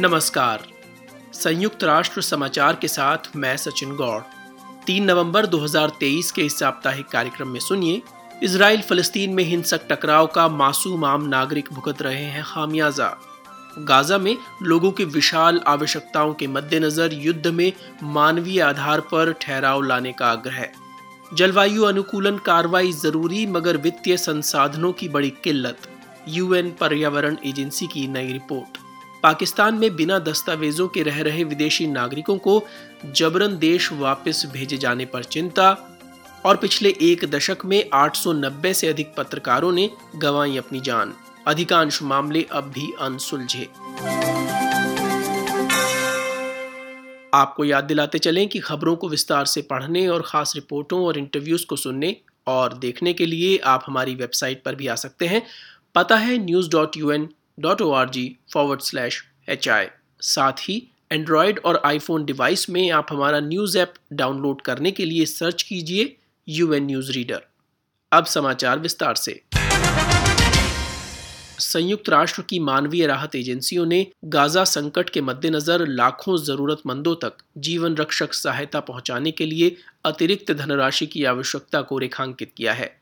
नमस्कार। संयुक्त राष्ट्र समाचार के साथ मैं सचिन गौड़। तीन नवंबर 2023 के इस साप्ताहिक कार्यक्रम में सुनिए इसराइल फलस्तीन में हिंसक टकराव का मासूम आम नागरिक भुगत रहे हैं खामियाजा। गाजा में लोगों की विशाल आवश्यकताओं के मद्देनजर युद्ध में मानवीय आधार पर ठहराव लाने का आग्रह जलवायु अनुकूलन कार्रवाई ज़रूरी, मगर वित्तीय संसाधनों की बड़ी किल्लत। यूएन पर्यावरण एजेंसी की नई रिपोर्ट। पाकिस्तान में बिना दस्तावेजों के रह रहे विदेशी नागरिकों को जबरन देश वापस भेजे जाने पर चिंता, और पिछले एक दशक में 890 से अधिक पत्रकारों ने गंवाई अपनी जान। अधिकांश मामले अब भी अनसुलझे। आपको याद दिलाते चलें कि खबरों को विस्तार से पढ़ने और ख़ास रिपोर्टों और इंटरव्यूज़ को सुनने और देखने के लिए आप हमारी वेबसाइट पर भी आ सकते हैं। पता है news dot U N dot O R G forward slash H I साथ ही एंड्रॉयड और आईफोन डिवाइस में आप हमारा न्यूज़ ऐप डाउनलोड करने के लिए सर्च कीजिए यू एन न्यूज़ रीडर अब समाचार विस्तार से। संयुक्त राष्ट्र की मानवीय राहत एजेंसियों ने गाजा संकट के मद्देनजर लाखों जरूरतमंदों तक जीवन रक्षक सहायता पहुँचाने के लिए अतिरिक्त धनराशि की आवश्यकता को रेखांकित किया है।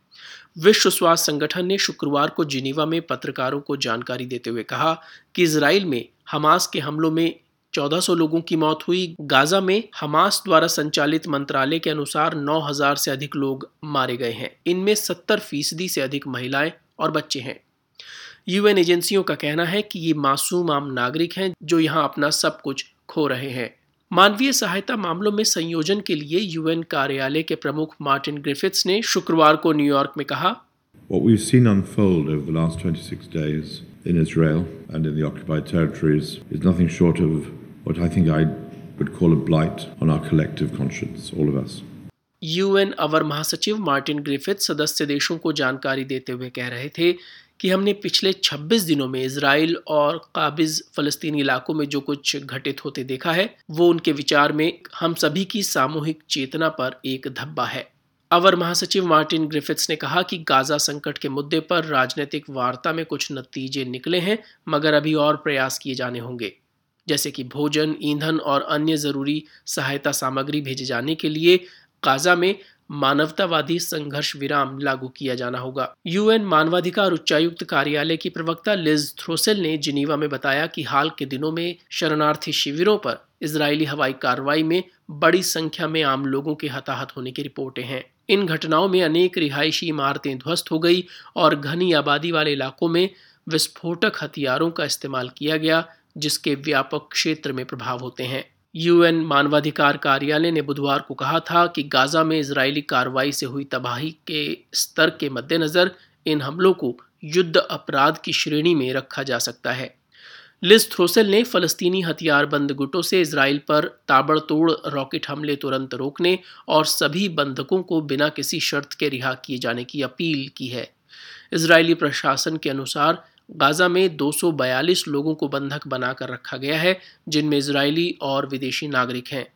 विश्व स्वास्थ्य संगठन ने शुक्रवार को जिनीवा में पत्रकारों को जानकारी देते हुए कहा कि इसराइल में हमास के हमलों में 1400 लोगों की मौत हुई। गाजा में हमास द्वारा संचालित मंत्रालय के अनुसार 9000 से अधिक लोग मारे गए हैं। इनमें 70 फ़ीसदी से अधिक महिलाएँ और बच्चे हैं। यूएन एजेंसियों का कहना है कि ये मासूम आम नागरिक हैं जो यहाँ अपना सब कुछ खो रहे हैं। मानवीय सहायता मामलों में संयोजन के लिए यूएन कार्यालय के प्रमुख मार्टिन ग्रिफिथ्स ने शुक्रवार को न्यूयॉर्क में कहा What we've seen unfold over the last 26 days in Israel and in the occupied territories is nothing short of what I think I would call a blight on our collective conscience, all of us. UN अवर महासचिव Martin Griffith सदस्य देशों को जानकारी देते हुए कह रहे थे कि हमने पिछले 26 दिनों में इसराइल और काबिज फ़लस्तीनी इलाकों में जो कुछ घटित होते देखा है, वो उनके विचार में हम सभी की सामूहिक चेतना पर एक धब्बा है। अवर महासचिव मार्टिन ग्रिफिथ्स ने कहा कि गाजा संकट के मुद्दे पर राजनीतिक वार्ता में कुछ नतीजे निकले हैं, मगर अभी और प्रयास किए जाने होंगे। जैसे कि भोजन, ईंधन और अन्य ज़रूरी सहायता सामग्री भेजे जाने के लिए गाजा में मानवतावादी संघर्ष विराम लागू किया जाना होगा। यूएन मानवाधिकार उच्चायुक्त कार्यालय की प्रवक्ता लिज थ्रोसेल ने जिनीवा में बताया कि हाल के दिनों में शरणार्थी शिविरों पर इजरायली हवाई कार्रवाई में बड़ी संख्या में आम लोगों के हताहत होने की रिपोर्टें हैं। इन घटनाओं में अनेक रिहायशी इमारतें ध्वस्त हो गई और घनी आबादी वाले इलाकों में विस्फोटक हथियारों का इस्तेमाल किया गया, जिसके व्यापक क्षेत्र में प्रभाव होते हैं। यूएन मानवाधिकार कार्यालय ने बुधवार को कहा था कि गाजा में इजरायली कार्रवाई से हुई तबाही के स्तर के मद्देनज़र इन हमलों को युद्ध अपराध की श्रेणी में रखा जा सकता है। लिज थ्रोसेल ने फलस्तीनी हथियारबंद गुटों से इसराइल पर ताबड़तोड़ रॉकेट हमले तुरंत रोकने और सभी बंधकों को बिना किसी शर्त के रिहा किए जाने की अपील की है। इसराइली प्रशासन के अनुसार गाजा में 242 लोगों को बंधक बनाकर रखा गया है, जिनमें इजरायली और विदेशी नागरिक हैं।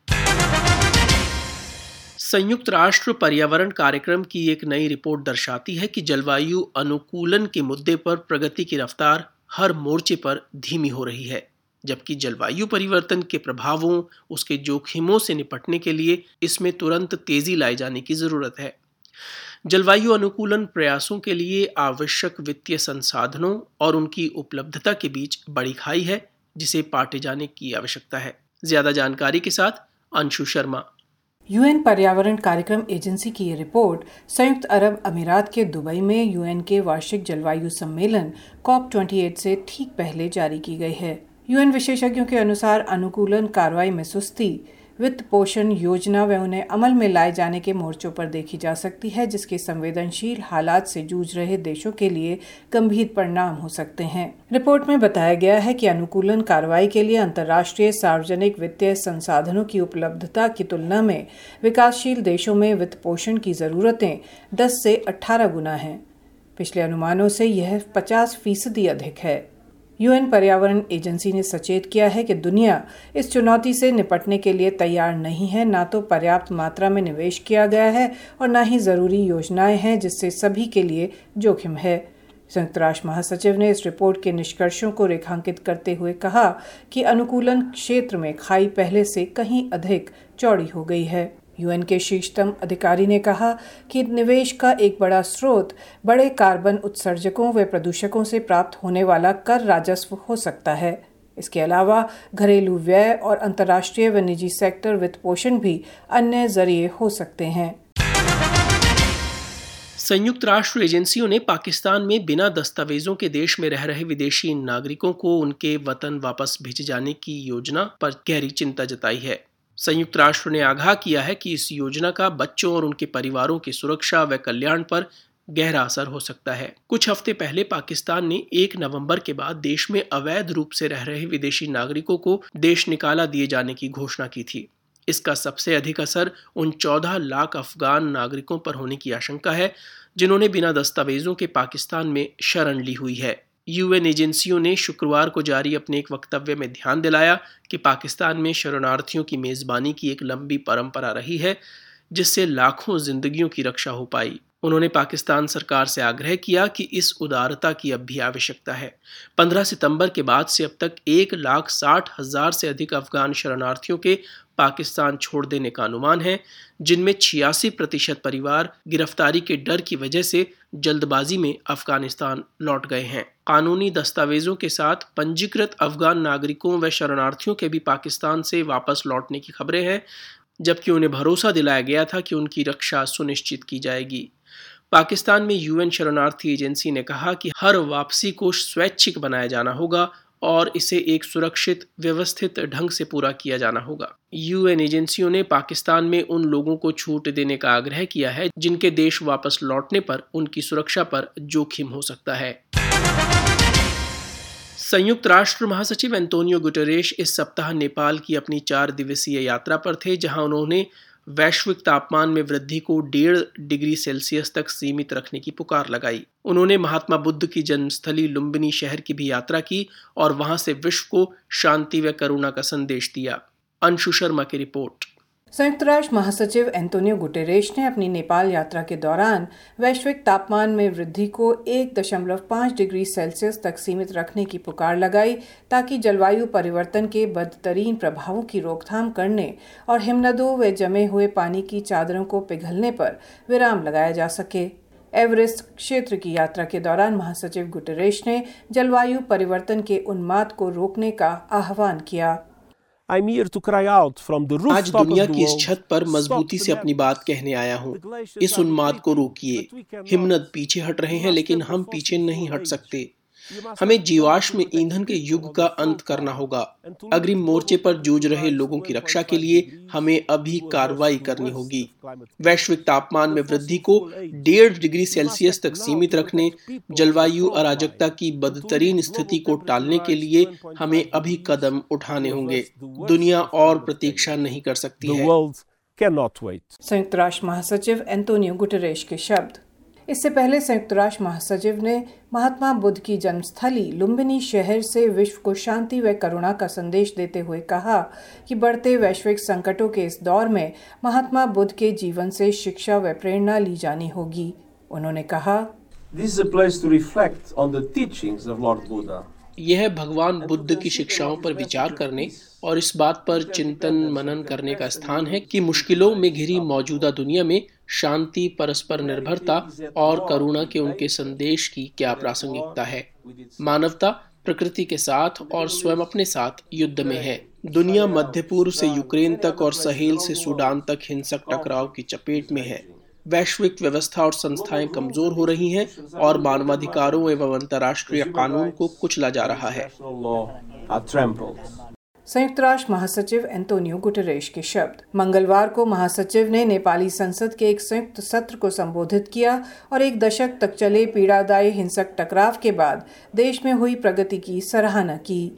संयुक्त राष्ट्र पर्यावरण कार्यक्रम की एक नई रिपोर्ट दर्शाती है कि जलवायु अनुकूलन के मुद्दे पर प्रगति की रफ्तार हर मोर्चे पर धीमी हो रही है, जबकि जलवायु परिवर्तन के प्रभावों, उसके जोखिमों से निपटने के लिए इसमें तुरंत तेज़ी लाए जाने की ज़रूरत है। जलवायु अनुकूलन प्रयासों के लिए आवश्यक वित्तीय संसाधनों और उनकी उपलब्धता के बीच बड़ी खाई है, जिसे पाटे जाने की आवश्यकता है। ज़्यादा जानकारी के साथ अंशु शर्मा। यूएन पर्यावरण कार्यक्रम एजेंसी की ये रिपोर्ट संयुक्त अरब अमीरात के दुबई में यूएन के वार्षिक जलवायु सम्मेलन कॉप 28 से ठीक पहले जारी की गई है। यूएन विशेषज्ञों के अनुसार अनुकूलन कार्रवाई में सुस्ती वित्त पोषण योजना व उन्हें अमल में लाए जाने के मोर्चों पर देखी जा सकती है, जिसके संवेदनशील हालात से जूझ रहे देशों के लिए गंभीर परिणाम हो सकते हैं। रिपोर्ट में बताया गया है कि अनुकूलन कार्रवाई के लिए अंतर्राष्ट्रीय सार्वजनिक वित्तीय संसाधनों की उपलब्धता की तुलना में विकासशील देशों में वित्त पोषण की जरूरतें दस से अठारह गुना हैं। पिछले अनुमानों से यह पचास फ़ीसदी अधिक है। यूएन पर्यावरण एजेंसी ने सचेत किया है कि दुनिया इस चुनौती से निपटने के लिए तैयार नहीं है। ना तो पर्याप्त मात्रा में निवेश किया गया है और न ही ज़रूरी योजनाएँ हैं जिससे सभी के लिए जोखिम है। संयुक्त राष्ट्र महासचिव ने इस रिपोर्ट के निष्कर्षों को रेखांकित करते हुए कहा कि अनुकूलन क्षेत्र में खाई पहले से कहीं अधिक चौड़ी हो गई है। यूएन के शीर्षतम अधिकारी ने कहा कि निवेश का एक बड़ा स्रोत बड़े कार्बन उत्सर्जकों व प्रदूषकों से प्राप्त होने वाला कर राजस्व हो सकता है। इसके अलावा घरेलू व्यय और अंतर्राष्ट्रीय व निजी सेक्टर वित्त पोषण भी अन्य ज़रिए हो सकते हैं। संयुक्त राष्ट्र एजेंसियों ने पाकिस्तान में बिना दस्तावेजों के देश में रह रहे विदेशी नागरिकों को उनके वतन वापस भेजे जाने की योजना पर गहरी चिंता जताई है। संयुक्त राष्ट्र ने आगाह किया है कि इस योजना का बच्चों और उनके परिवारों की सुरक्षा व कल्याण पर गहरा असर हो सकता है। कुछ हफ़्ते पहले पाकिस्तान ने एक नवंबर के बाद देश में अवैध रूप से रह रहे विदेशी नागरिकों को देश निकाला दिए जाने की घोषणा की थी। इसका सबसे अधिक असर उन 14 लाख अफगान नागरिकों पर होने की आशंका है, जिन्होंने बिना दस्तावेजों के पाकिस्तान में शरण ली हुई है। यूएन एजेंसियों ने शुक्रवार को जारी अपने एक वक्तव्य में ध्यान दिलाया कि पाकिस्तान में शरणार्थियों की मेज़बानी की एक लंबी परंपरा रही है। जिससे लाखों जिंदगियों की रक्षा हो पाई। उन्होंने पाकिस्तान सरकार से आग्रह किया कि इस उदारता की अब भी आवश्यकता है। 15 सितंबर के बाद से अब तक एक लाख साठ हज़ार से अधिक अफगान शरणार्थियों के पाकिस्तान छोड़ देने का अनुमान है, जिनमें छियासी प्रतिशत परिवार गिरफ्तारी के डर की वजह से जल्दबाजी में अफ़गानिस्तान लौट गए हैं। कानूनी दस्तावेजों के साथ पंजीकृत अफगान नागरिकों व शरणार्थियों के भी पाकिस्तान से वापस लौटने की खबरें हैं। जबकि उन्हें भरोसा दिलाया गया था कि उनकी रक्षा सुनिश्चित की जाएगी। पाकिस्तान में यूएन शरणार्थी एजेंसी ने कहा कि हर वापसी को स्वैच्छिक बनाया जाना होगा और इसे एक सुरक्षित, व्यवस्थित ढंग से पूरा किया जाना होगा। यूएन एजेंसियों ने पाकिस्तान में उन लोगों को छूट देने का आग्रह किया है जिनके देश वापस लौटने पर उनकी सुरक्षा पर जोखिम हो सकता है। संयुक्त राष्ट्र महासचिव एंटोनियो गुटरेश इस सप्ताह नेपाल की अपनी चार दिवसीय यात्रा पर थे, जहाँ उन्होंने वैश्विक तापमान में वृद्धि को डेढ़ डिग्री सेल्सियस तक सीमित रखने की पुकार लगाई। उन्होंने महात्मा बुद्ध की जन्मस्थली लुम्बिनी शहर की भी यात्रा की और वहाँ से विश्व को शांति व करुणा का संदेश दिया। अंशु शर्मा की रिपोर्ट। संयुक्त राष्ट्र महासचिव एंटोनियो गुटेरेश ने अपनी नेपाल यात्रा के दौरान वैश्विक तापमान में वृद्धि को एक दशमलव पाँच डिग्री सेल्सियस तक सीमित रखने की पुकार लगाई, ताकि जलवायु परिवर्तन के बदतरीन प्रभावों की रोकथाम करने और हिमनदों व जमे हुए पानी की चादरों को पिघलने पर विराम लगाया जा सके। एवरेस्ट क्षेत्र की यात्रा के दौरान महासचिव गुटेरेश ने जलवायु परिवर्तन के उन्माद को रोकने का आह्वान किया। आज दुनिया की इस छत पर मजबूती से अपनी बात कहने आया हूँ। इस उन्माद को रोकिए। हिम्मत पीछे हट रहे हैं लेकिन हम पीछे नहीं हट सकते। हमें जीवाश्म ईंधन के युग का अंत करना होगा अग्रिम मोर्चे पर जूझ रहे लोगों की रक्षा के लिए हमें अभी कार्रवाई करनी होगी वैश्विक तापमान में वृद्धि को डेढ़ डिग्री सेल्सियस तक सीमित रखने जलवायु अराजकता की बदतरीन स्थिति को टालने के लिए हमें अभी कदम उठाने होंगे दुनिया और प्रतीक्षा नहीं कर सकती है संयुक्त राष्ट्र महासचिव एंटोनियो गुटरेश के शब्द इससे पहले संयुक्त राष्ट्र महासचिव ने महात्मा बुद्ध की जन्मस्थली लुम्बिनी शहर से विश्व को शांति व करुणा का संदेश देते हुए कहा कि बढ़ते वैश्विक संकटों के इस दौर में महात्मा बुद्ध के जीवन से शिक्षा व प्रेरणा ली जानी होगी, उन्होंने कहा This is a place to reflect on the teachings of Lord Buddha. यह भगवान बुद्ध की शिक्षाओं पर विचार करने और इस बात पर चिंतन मनन करने का स्थान है कि मुश्किलों में घिरी मौजूदा दुनिया में शांति परस्पर निर्भरता और करुणा के उनके संदेश की क्या प्रासंगिकता है। मानवता प्रकृति के साथ और स्वयं अपने साथ युद्ध में है। दुनिया मध्य पूर्व से यूक्रेन तक और सहेल से सूडान तक हिंसक टकराव की चपेट में है। वैश्विक व्यवस्था और संस्थाएँ कमज़ोर हो रही हैं और मानवाधिकारों एवं अंतर्राष्ट्रीय कानून को कुचला जा रहा है। संयुक्त राष्ट्र महासचिव एंटोनियो गुटरेश के शब्द। मंगलवार को महासचिव ने नेपाली संसद के एक संयुक्त सत्र को संबोधित किया और एक दशक तक चले पीड़ादायी हिंसक टकराव के बाद देश में हुई प्रगति की सराहना की।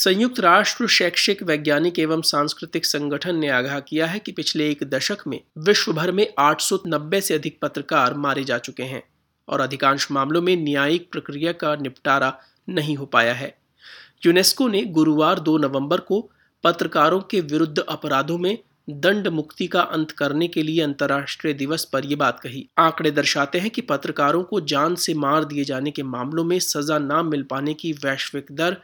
संयुक्त राष्ट्र, शैक्षिक, वैज्ञानिक एवं सांस्कृतिक संगठन ने आगाह किया है कि पिछले एक दशक में विश्व भर में 890 से अधिक पत्रकार मारे जा चुके हैं और अधिकांश मामलों में न्यायिक प्रक्रिया का निपटारा नहीं हो पाया है। यूनेस्को ने गुरुवार 2 नवंबर को पत्रकारों के विरुद्ध अपराधों में दंड मुक्ति का अंत करने के लिए अंतर्राष्ट्रीय दिवस पर यह बात कही। आंकड़े दर्शाते हैं कि पत्रकारों को जान से मार दिए जाने के मामलों में सजा न मिल पाने की वैश्विक दर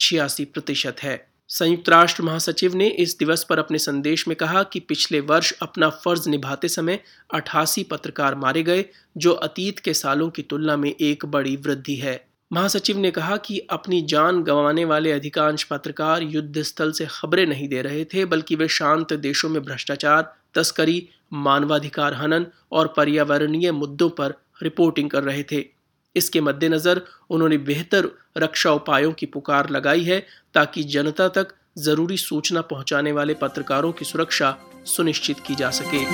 छियासी प्रतिशत है। संयुक्त राष्ट्र महासचिव ने इस दिवस पर अपने संदेश में कहा कि पिछले वर्ष अपना फ़र्ज़ निभाते समय अठासी पत्रकार मारे गए, जो अतीत के सालों की तुलना में एक बड़ी वृद्धि है। महासचिव ने कहा कि अपनी जान गंवाने वाले अधिकांश पत्रकार युद्ध स्थल से खबरें नहीं दे रहे थे, बल्कि वे शांत देशों में भ्रष्टाचार, तस्करी, मानवाधिकार हनन और पर्यावरणीय मुद्दों पर रिपोर्टिंग कर रहे थे। इसके मद्देनज़र उन्होंने बेहतर रक्षा उपायों की पुकार लगाई है ताकि जनता तक ज़रूरी सूचना पहुँचाने वाले पत्रकारों की सुरक्षा सुनिश्चित की जा सके।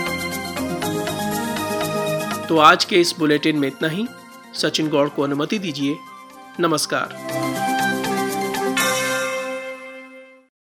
तो आज के इस बुलेटिन में इतना ही। सचिन गौड़ को अनुमति दीजिए। नमस्कार।